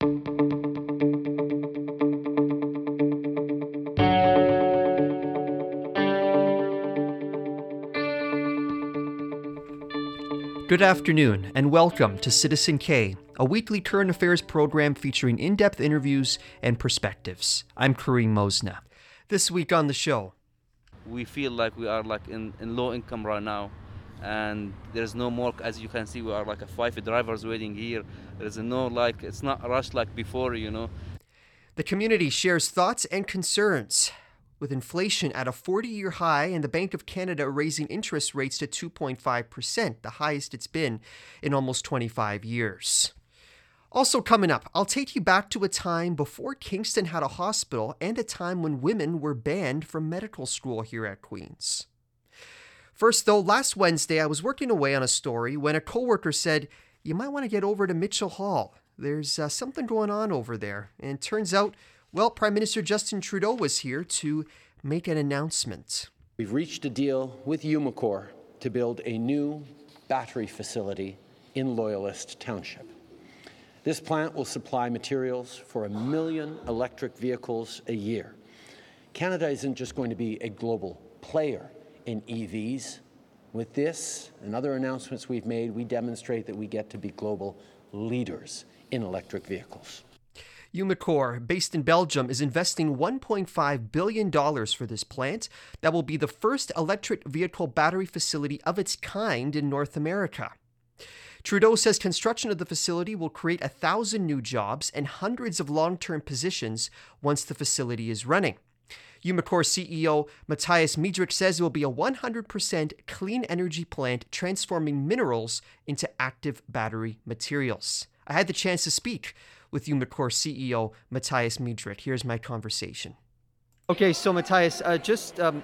Good afternoon, and welcome to Citizen K, a weekly current affairs program featuring in depth interviews and perspectives. I'm Karim Mosna. This week on the show, we feel like we are like in, in low income right now and there's no more as you can see we are like a five drivers waiting here there's no like it's not rushed like before you know the community shares thoughts and concerns with inflation at a 40 year high and the Bank of Canada raising interest rates to 2.5%, the highest it's been in almost 25 years. Also, coming up, I'll take you back to a time before Kingston had a hospital and a time when women were banned from medical school here at Queen's. First, though, last Wednesday I was working away on a story when a coworker said, You might want to get over to Mitchell Hall. There's uh, something going on over there. And turns out well, Prime Minister Justin Trudeau was here to make an announcement. We've reached a deal with Umicore to build a new battery facility in Loyalist Township. This plant will supply materials for a million electric vehicles a year. Canada isn't just going to be a global player in EVs. With this and other announcements we've made, we demonstrate that we get to be global leaders in electric vehicles. Umicore, based in Belgium, is investing $1.5 billion for this plant that will be the first electric vehicle battery facility of its kind in North America. Trudeau says construction of the facility will create a thousand new jobs and hundreds of long term positions once the facility is running. Umicore CEO Mathias Miedreich says it will be a 100% clean energy plant transforming minerals into active battery materials. I had the chance to speak with Umicore CEO Mathias Miedreich. Here's my conversation. Okay, so Mathias, uh, just um,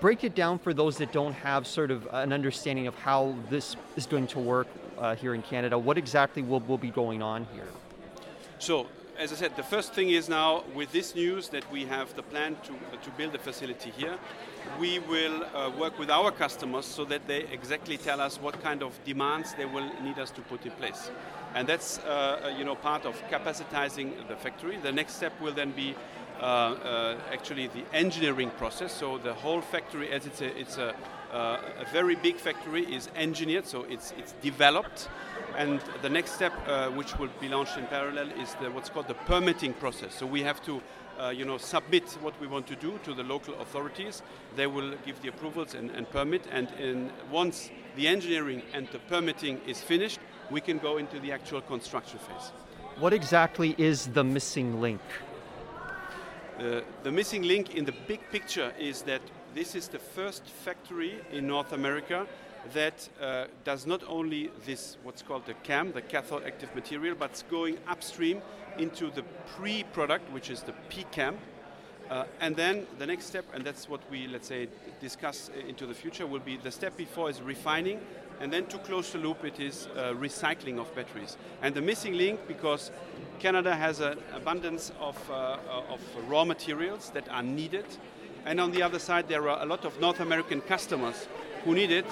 break it down for those that don't have sort of an understanding of how this is going to work uh, here in Canada. What exactly will, will be going on here? So, as I said, the first thing is now with this news that we have the plan to, uh, to build a facility here, we will uh, work with our customers so that they exactly tell us what kind of demands they will need us to put in place. And that's uh, uh you know, part of capacitizing the factory. The next step will then be uh, uh, actually the engineering process. So the whole factory, as it's a, it's a, a very big factory, is engineered, so it's, it's developed. And the next step, uh, which will be launched in parallel, is the, what's called the permitting process. So we have to uh, you know, submit what we want to do to the local authorities. They will give the approvals and, and permit. And in, once the engineering and the permitting is finished, we can go into the actual construction phase. What exactly is the missing link? Uh, the missing link in the big picture is that this is the first factory in North America that uh, does not only this, what's called the CAM, the cathode active material, but it's going upstream into the pre-product, which is the PCAM. Uh, and then the next step, and that's what we, let's say, discuss into the future, will be the step before is refining, and then to close the loop, it is uh, recycling of batteries. And the missing link, because Canada has an abundance of, uh, of raw materials that are needed, and on the other side, there are a lot of North American customers who need it,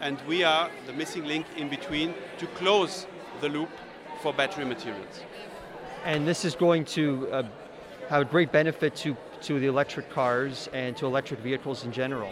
and we are the missing link in between to close the loop for battery materials. And this is going to uh, have a great benefit to, to the electric cars and to electric vehicles in general.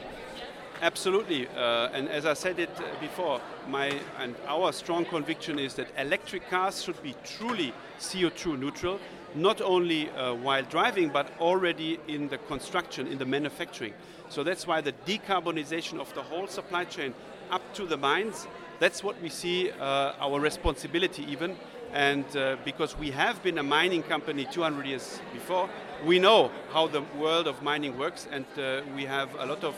Absolutely, uh, and as I said it uh, before, my and our strong conviction is that electric cars should be truly CO2 neutral, not only uh, while driving, but already in the construction, in the manufacturing. So that's why the decarbonization of the whole supply chain up to the mines, that's what we see uh, our responsibility even. And uh, because we have been a mining company 200 years before, we know how the world of mining works, and uh, we have a lot of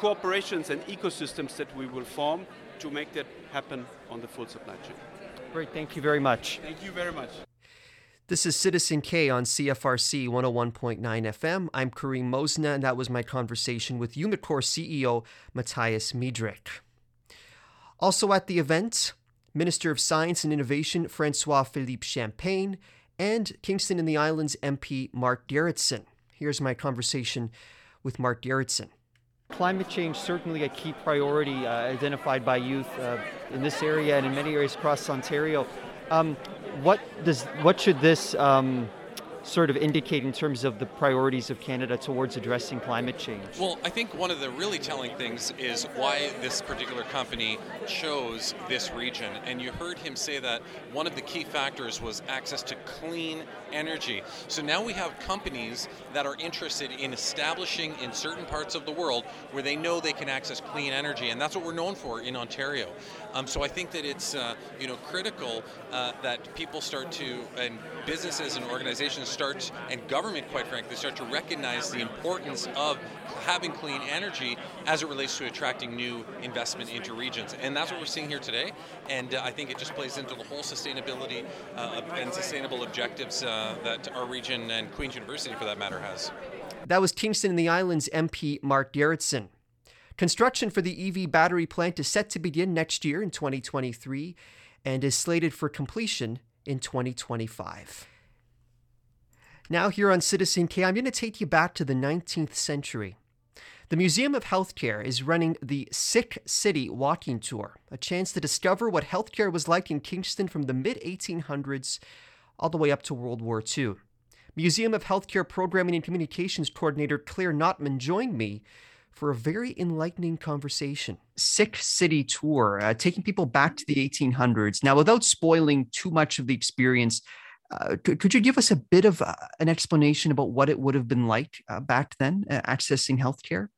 cooperations and ecosystems that we will form to make that happen on the full supply chain. Great, thank you very much. Thank you very much. This is Citizen K on CFRC 101.9 FM. I'm Karim Mosna, and that was my conversation with Umicore CEO Mathias Miedreich. Also at the event, Minister of Science and Innovation Francois Philippe Champagne and Kingston and the Islands MP Mark Gerretsen. Here's my conversation with Mark Gerretsen. Climate change certainly a key priority uh, identified by youth uh, in this area and in many areas across Ontario. Um, what does what should this um, sort of indicate in terms of the priorities of Canada towards addressing climate change? Well, I think one of the really telling things is why this particular company chose this region. And you heard him say that one of the key factors was access to clean energy. So now we have companies that are interested in establishing in certain parts of the world where they know they can access clean energy. And that's what we're known for in Ontario. Um, so I think that it's uh, you know critical uh, that people start to and businesses and organizations start and government, quite frankly, start to recognize the importance of having clean energy as it relates to attracting new investment into regions. And that's what we're seeing here today. And uh, I think it just plays into the whole sustainability uh, and sustainable objectives uh, Uh, that our region and Queen's University, for that matter, has. That was Kingston and the Islands MP Mark Gerretsen. Construction for the EV battery plant is set to begin next year in 2023 and is slated for completion in 2025. Now, here on Citizen K, I'm going to take you back to the 19th century. The Museum of Healthcare is running the Sick City Walking Tour, a chance to discover what healthcare was like in Kingston from the mid 1800s all the way up to World War II. Museum of Healthcare Programming and Communications Coordinator Claire Notman joined me for a very enlightening conversation. Sick City Tour, uh, taking people back to the 1800s. Now, without spoiling too much of the experience, uh, could, could you give us a bit of uh, an explanation about what it would have been like uh, back then, uh, accessing healthcare?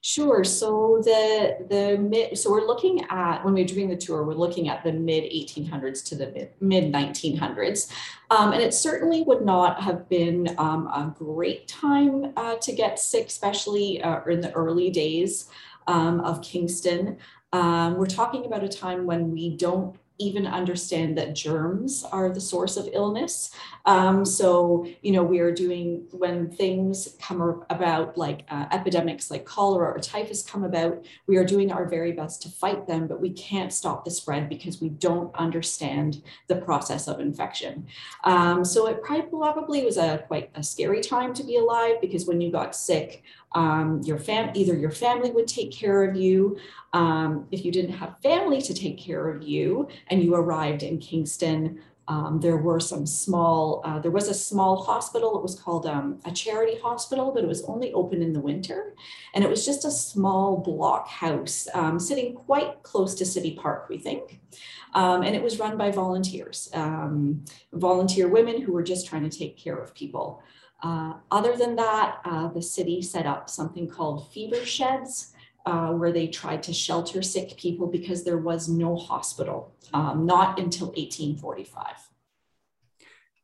Sure. So the the mid so we're looking at when we're doing the tour, we're looking at the mid 1800s to the mid 1900s, um, and it certainly would not have been um, a great time uh, to get sick, especially uh, in the early days um, of Kingston. Um, we're talking about a time when we don't even understand that germs are the source of illness. Um, so, you know, we are doing when things come about, like uh, epidemics like cholera or typhus come about, we are doing our very best to fight them, but we can't stop the spread because we don't understand the process of infection. Um, so, it probably was a quite a scary time to be alive because when you got sick, um, your fam either your family would take care of you. Um, if you didn't have family to take care of you and you arrived in Kingston, um, there were some small, uh, there was a small hospital. It was called um, a charity hospital, but it was only open in the winter. And it was just a small block house um, sitting quite close to City Park, we think. Um, and it was run by volunteers, um, volunteer women who were just trying to take care of people. Uh, other than that, uh, the city set up something called fever sheds, uh, where they tried to shelter sick people because there was no hospital, um, not until 1845.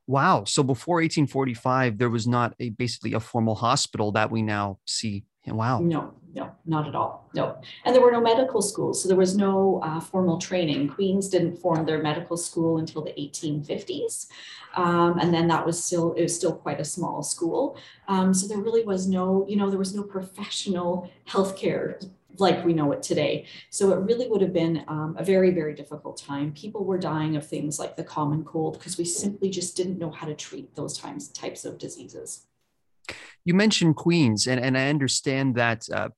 Wow. So before 1845, there was not a basically a formal hospital that we now see. Wow. No, no, not at all. No. And there were no medical schools. So there was no uh, formal training. Queens didn't form their medical school until the 1850s. Um, and then that was still, it was still quite a small school. Um, so there really was no, you know, there was no professional healthcare like we know it today. So it really would have been um, a very, very difficult time. People were dying of things like the common cold because we simply just didn't know how to treat those times, types of diseases. You mentioned Queens, and, and I understand that uh,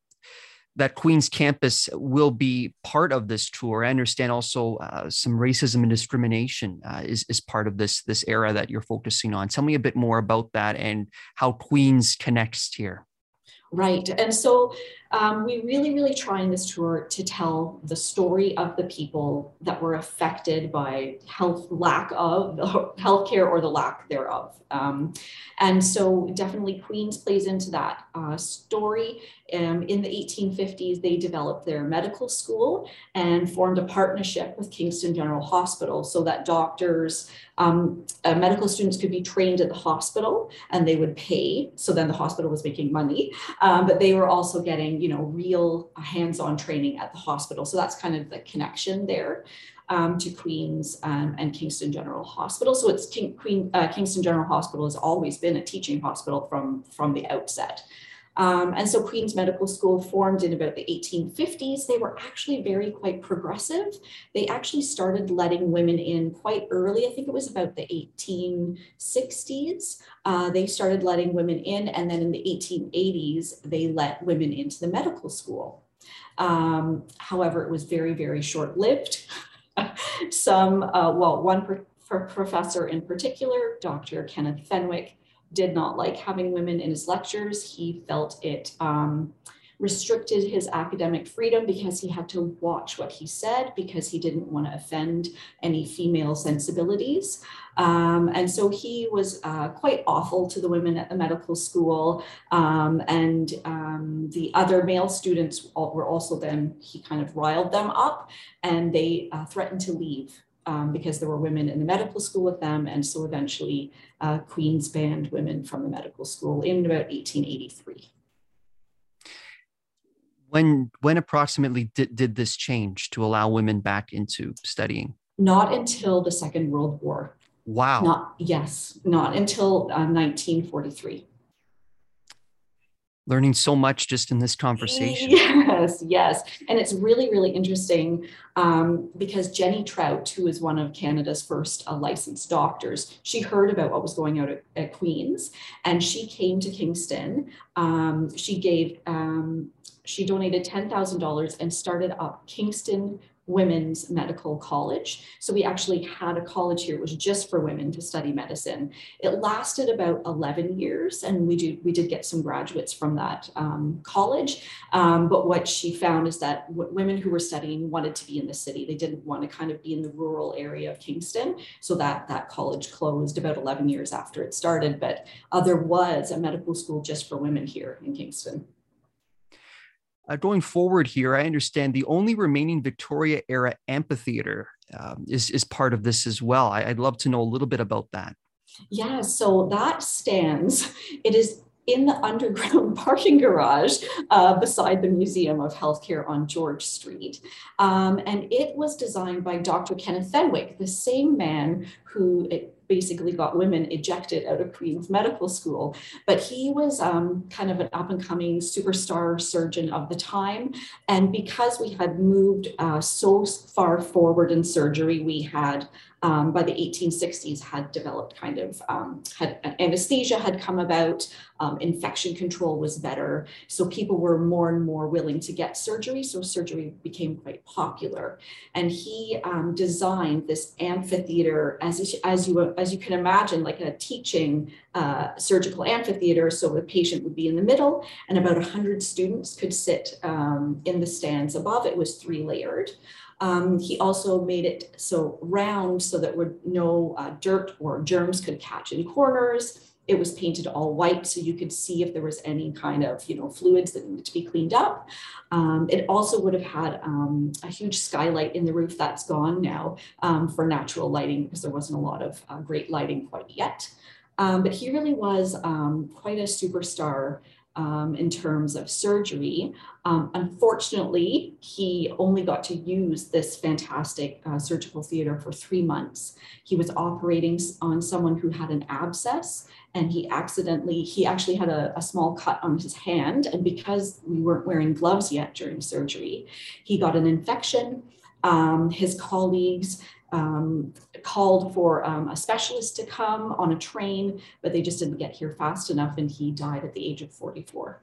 that Queens campus will be part of this tour. I understand also uh, some racism and discrimination uh, is, is part of this, this era that you're focusing on. Tell me a bit more about that and how Queens connects here. Right. And so um, we really, really try in this tour to tell the story of the people that were affected by health lack of healthcare or the lack thereof. Um, and so definitely Queens plays into that uh, story. Um, in the 1850s, they developed their medical school and formed a partnership with Kingston General Hospital so that doctors, um, uh, medical students could be trained at the hospital and they would pay. So then the hospital was making money, um, but they were also getting you know, real hands-on training at the hospital. So that's kind of the connection there um, to Queens um, and Kingston General Hospital. So it's King, Queen, uh, Kingston General Hospital has always been a teaching hospital from, from the outset. Um, and so Queen's Medical School formed in about the 1850s. They were actually very quite progressive. They actually started letting women in quite early. I think it was about the 1860s. Uh, they started letting women in, and then in the 1880s, they let women into the medical school. Um, however, it was very, very short lived. Some, uh, well, one professor in particular, Dr. Kenneth Fenwick, did not like having women in his lectures. He felt it um, restricted his academic freedom because he had to watch what he said because he didn't want to offend any female sensibilities. Um, and so he was uh, quite awful to the women at the medical school. Um, and um, the other male students were also then, he kind of riled them up and they uh, threatened to leave um, because there were women in the medical school with them. And so eventually uh, Queens banned women from the medical school in about 1883. When, when approximately did, did this change to allow women back into studying? Not until the Second World War. Wow. Not, yes, not until uh, 1943 learning so much just in this conversation. Yes, yes. And it's really, really interesting um, because Jenny Trout, who is one of Canada's first uh, licensed doctors, she heard about what was going on at, at Queen's and she came to Kingston. Um, she gave, um, she donated $10,000 and started up Kingston women's medical college. So we actually had a college here, it was just for women to study medicine. It lasted about 11 years and we, do, we did get some graduates from that um, college. Um, but what she found is that women who were studying wanted to be in the city. They didn't want to kind of be in the rural area of Kingston. So that, that college closed about 11 years after it started. But uh, there was a medical school just for women here in Kingston. Uh, going forward here, I understand the only remaining Victoria era amphitheater um, is, is part of this as well. I, would love to know a little bit about that. Yeah, so that stands, it is in the underground parking garage uh, beside the Museum of Healthcare on George Street. Um, and it was designed by Dr. Kenneth Fenwick, the same man who basically got women ejected out of Queen's Medical School. But he was um, kind of an up and coming superstar surgeon of the time. And because we had moved uh, so far forward in surgery, we had um, by the 1860s had developed kind of um, had anesthesia had come about um, infection control was better so people were more and more willing to get surgery so surgery became quite popular and he um, designed this amphitheater as, as you as you can imagine like a teaching uh, surgical amphitheater so the patient would be in the middle and about 100 students could sit um, in the stands above it was three layered um, he also made it so round so that no uh, dirt or germs could catch in corners. It was painted all white so you could see if there was any kind of you know fluids that needed to be cleaned up. Um, it also would have had um, a huge skylight in the roof that's gone now um, for natural lighting because there wasn't a lot of uh, great lighting quite yet. Um, but he really was um, quite a superstar um, in terms of surgery. Um, unfortunately, he only got to use this fantastic uh, surgical theater for three months. He was operating on someone who had an abscess and he accidentally, he actually had a, a small cut on his hand. And because we weren't wearing gloves yet during surgery, he got an infection. Um, his colleagues um, called for um, a specialist to come on a train, but they just didn't get here fast enough, and he died at the age of 44.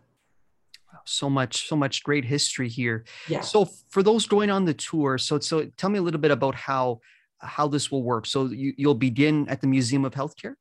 Wow, so much, so much great history here. Yeah. So for those going on the tour, so so tell me a little bit about how how this will work. So you, you'll begin at the Museum of Healthcare.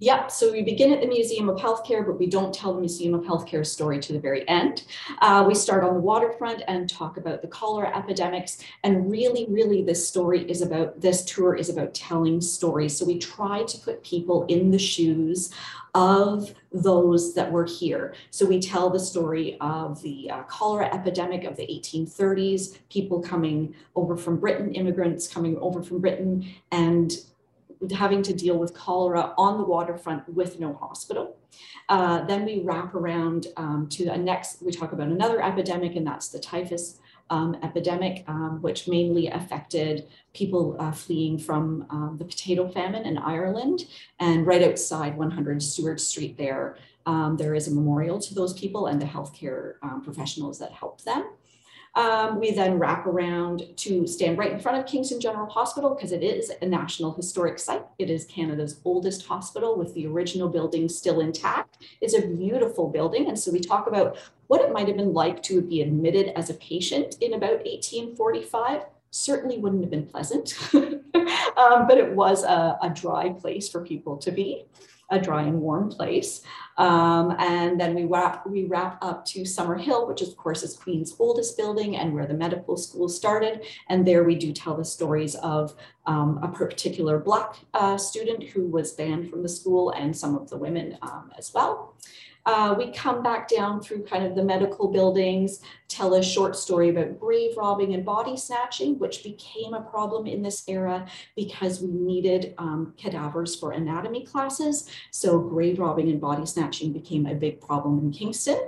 Yep. So we begin at the Museum of Healthcare, but we don't tell the Museum of Healthcare story to the very end. Uh, we start on the waterfront and talk about the cholera epidemics. And really, really, this story is about this tour is about telling stories. So we try to put people in the shoes of those that were here. So we tell the story of the uh, cholera epidemic of the 1830s, people coming over from Britain, immigrants coming over from Britain, and having to deal with cholera on the waterfront with no hospital. Uh, then we wrap around um, to the next, we talk about another epidemic, and that's the typhus um, epidemic, um, which mainly affected people uh, fleeing from um, the potato famine in Ireland. And right outside 100 Stuart Street there, um, there is a memorial to those people and the healthcare um, professionals that helped them. Um, we then wrap around to stand right in front of Kingston General Hospital because it is a National Historic Site. It is Canada's oldest hospital with the original building still intact. It's a beautiful building. And so we talk about what it might have been like to be admitted as a patient in about 1845 certainly wouldn't have been pleasant, um, but it was a, a dry place for people to be a dry and warm place. Um, and then we wrap, we wrap up to Summerhill, which of course is Queen's oldest building and where the medical school started. And there we do tell the stories of um, a particular Black uh, student who was banned from the school and some of the women um, as well. Uh, we come back down through kind of the medical buildings, tell a short story about grave robbing and body snatching, which became a problem in this era because we needed um, cadavers for anatomy classes. So grave robbing and body snatching became a big problem in Kingston.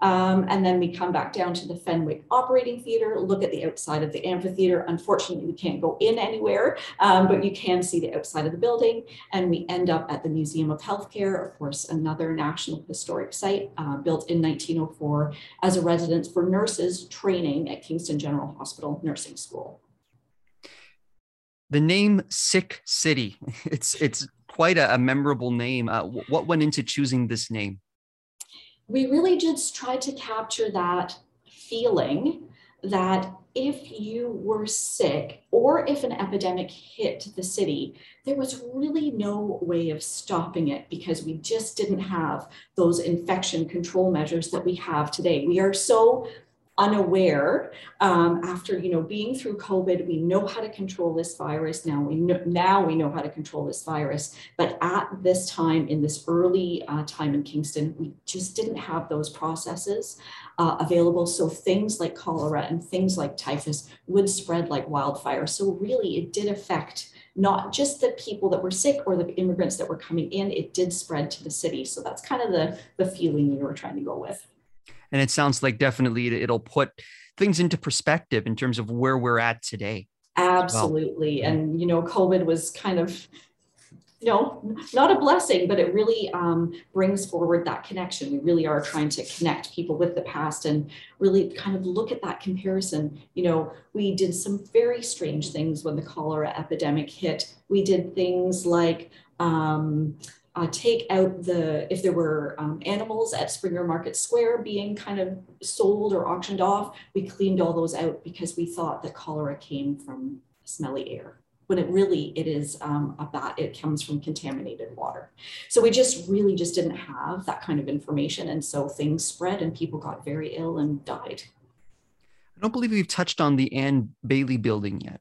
Um, and then we come back down to the Fenwick Operating Theatre, look at the outside of the amphitheater. Unfortunately, we can't go in anywhere, um, but you can see the outside of the building. And we end up at the Museum of Healthcare, of course, another National Historic Site uh, built in 1904 as a residence for nurses training at Kingston General Hospital Nursing School. The name Sick City, it's, it's quite a, a memorable name. Uh, what went into choosing this name? We really just tried to capture that feeling that if you were sick or if an epidemic hit the city, there was really no way of stopping it because we just didn't have those infection control measures that we have today. We are so unaware um, after you know being through covid we know how to control this virus now. We know now we know how to control this virus. But at this time in this early uh, time in kingston we just didn't have those processes uh, available. So things like cholera and things like typhus would spread like wildfire. So really it did affect not just the people that were sick or the immigrants that were coming in it did spread to the city. So that's kind of the the feeling you were trying to go with and it sounds like definitely it'll put things into perspective in terms of where we're at today absolutely. Well. and you know covid was kind of you know not a blessing but it really um, brings forward that connection. We really are trying to connect people with the past and really kind of look at that comparison. You know we did some very strange things when the cholera epidemic hit. We did things like um, uh, take out the, if there were um, animals at Springer Market Square being kind of sold or auctioned off, we cleaned all those out because we thought that cholera came from smelly air. When it really, it is um, about, it comes from contaminated water. So we just really just didn't have that kind of information. And so things spread and people got very ill and died. I don't believe we've touched on the Ann Baillie building yet.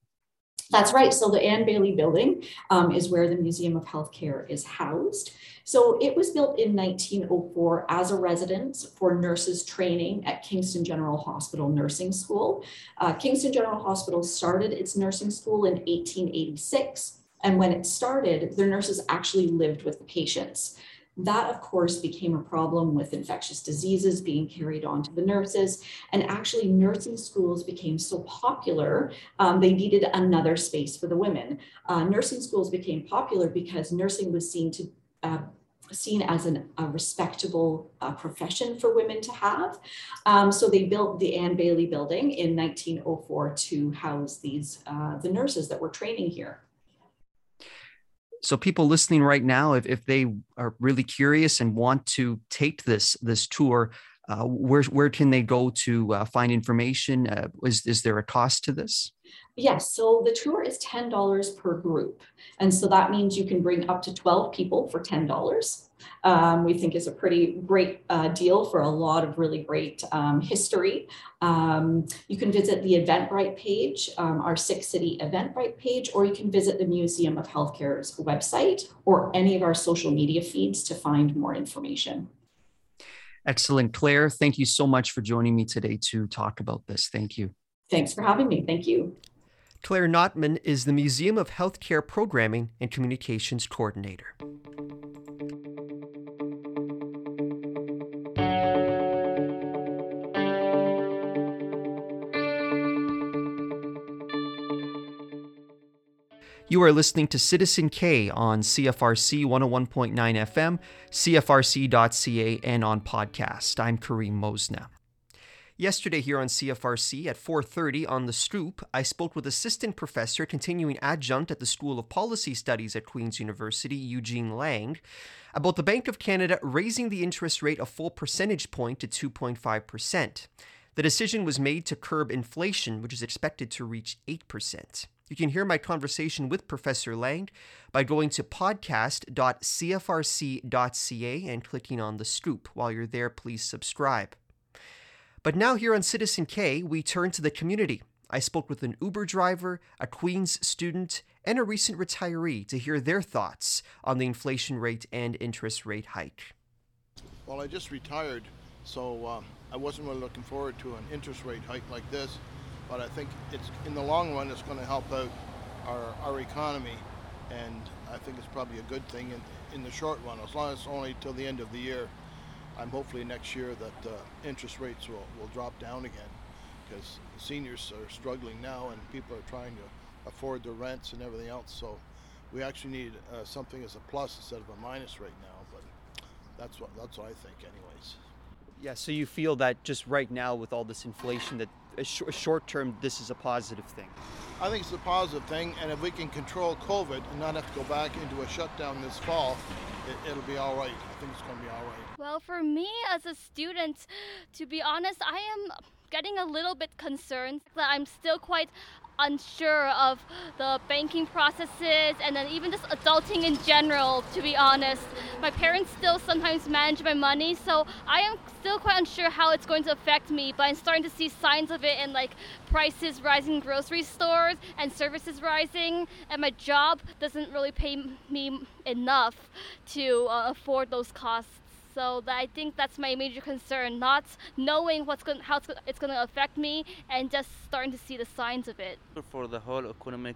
That's right. So the Ann Baillie building um, is where the Museum of Healthcare is housed. So it was built in 1904 as a residence for nurses training at Kingston General Hospital Nursing School. Uh, Kingston General Hospital started its nursing school in 1886. And when it started, their nurses actually lived with the patients. That, of course, became a problem with infectious diseases being carried on to the nurses. And actually, nursing schools became so popular, um, they needed another space for the women. Uh, nursing schools became popular because nursing was seen to uh, seen as an, a respectable uh, profession for women to have. Um, so they built the Ann Baillie building in 1904 to house these uh, the nurses that were training here so people listening right now if, if they are really curious and want to take this this tour uh, where where can they go to uh, find information uh, is, is there a cost to this Yes, so the tour is $10 per group. And so that means you can bring up to 12 people for $10. Um, we think is a pretty great uh, deal for a lot of really great um, history. Um, you can visit the Eventbrite page, um, our Sick City Eventbrite page, or you can visit the Museum of Healthcare's website or any of our social media feeds to find more information. Excellent. Claire, thank you so much for joining me today to talk about this. Thank you. Thanks for having me. Thank you. Claire Notman is the Museum of Healthcare Programming and Communications Coordinator. You are listening to Citizen K on CFRC 101.9 FM, CFRC.ca, and on podcast. I'm Karim Mosna. Yesterday here on CFRC at 4:30 on the Stoop, I spoke with assistant professor continuing adjunct at the School of Policy Studies at Queen's University, Eugene Lang, about the Bank of Canada raising the interest rate a full percentage point to 2.5%. The decision was made to curb inflation, which is expected to reach 8%. You can hear my conversation with Professor Lang by going to podcast.cfrc.ca and clicking on the scoop. While you're there, please subscribe. But now, here on Citizen K, we turn to the community. I spoke with an Uber driver, a Queen's student, and a recent retiree to hear their thoughts on the inflation rate and interest rate hike. Well, I just retired, so uh, I wasn't really looking forward to an interest rate hike like this. But I think it's in the long run, it's going to help out our, our economy, and I think it's probably a good thing in, in the short run. As long as it's only till the end of the year, I'm hopefully next year that uh, interest rates will, will drop down again because seniors are struggling now and people are trying to afford their rents and everything else. So we actually need uh, something as a plus instead of a minus right now. But that's what that's what I think, anyways. Yeah. So you feel that just right now with all this inflation, that sh- a short term this is a positive thing. I think it's a positive thing, and if we can control COVID and not have to go back into a shutdown this fall, it, will be all right. I think it's going to be all right. Well, for me as a student, to be honest, I am getting a little bit concerned that I'm still quite unsure of the banking processes and then even just adulting in general to be honest. My parents still sometimes manage my money so i am still quite unsure how it's going to affect me but i'm starting to see signs of it in like prices rising in grocery stores and services rising and my job doesn't really pay me enough to uh, afford those costs so that I think that's my major concern, not knowing what's going, how it's going to affect me, and just starting to see the signs of it. For the whole economic,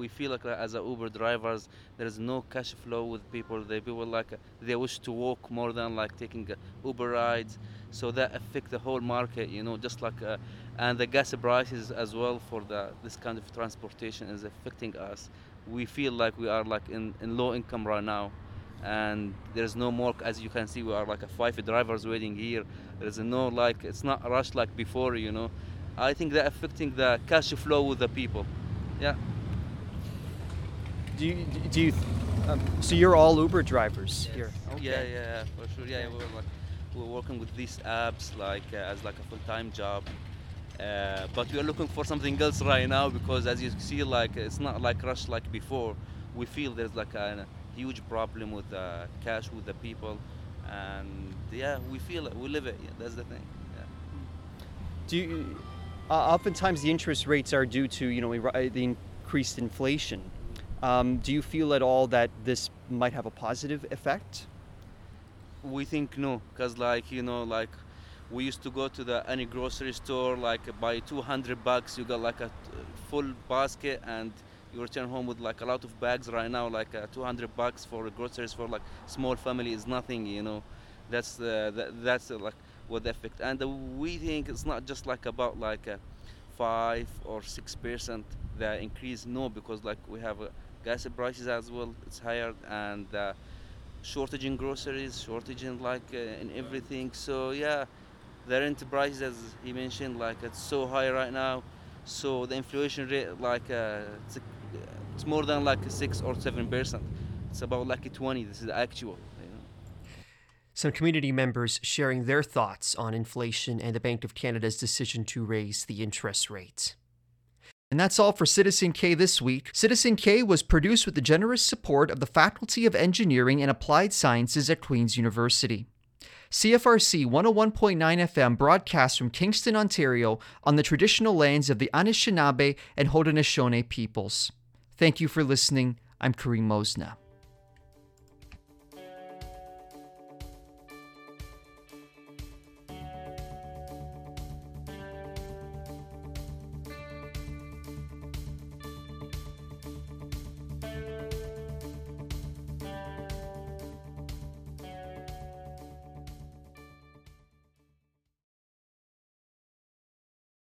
we feel like as a Uber drivers, there is no cash flow with people. They people like they wish to walk more than like taking Uber rides, so that affect the whole market. You know, just like uh, and the gas prices as well for the this kind of transportation is affecting us. We feel like we are like in, in low income right now and there's no more as you can see we are like a five drivers waiting here. There's no like it's not rush like before you know. I think they're affecting the cash flow with the people. Yeah. Do you do you um, so you're all uber drivers yes. here? Okay. yeah yeah for sure. Yeah we're like we're working with these apps like uh, as like a full-time job. Uh, but we are looking for something else right now because as you see like it's not like rush like before. We feel there's like a huge problem with uh, cash with the people, and yeah, we feel it, we live it. Yeah, that's the thing. Yeah. Do you, uh, oftentimes the interest rates are due to you know the increased inflation. Um, do you feel at all that this might have a positive effect? We think no, because like you know like we used to go to the any grocery store like buy 200 bucks you got like a full basket and you return home with like a lot of bags right now like uh, 200 bucks for groceries for like small family is nothing you know. That's uh, that, that's uh, like what the effect and uh, we think it's not just like about like a five or six percent the increase no because like we have uh, gas prices as well it's higher and uh, shortage in groceries shortage in like uh, in everything. So yeah the rent prices as he mentioned like it's so high right now. So the inflation rate like uh, it's it's more than like six or seven percent. It's about like 20. This is actual. Some community members sharing their thoughts on inflation and the Bank of Canada's decision to raise the interest rate. And that's all for Citizen K this week. Citizen K was produced with the generous support of the Faculty of Engineering and Applied Sciences at Queen's University. CFRC 101.9 FM broadcasts from Kingston, Ontario, on the traditional lands of the Anishinaabe and Haudenosaunee peoples. Thank you for listening. I'm Karim Mosna.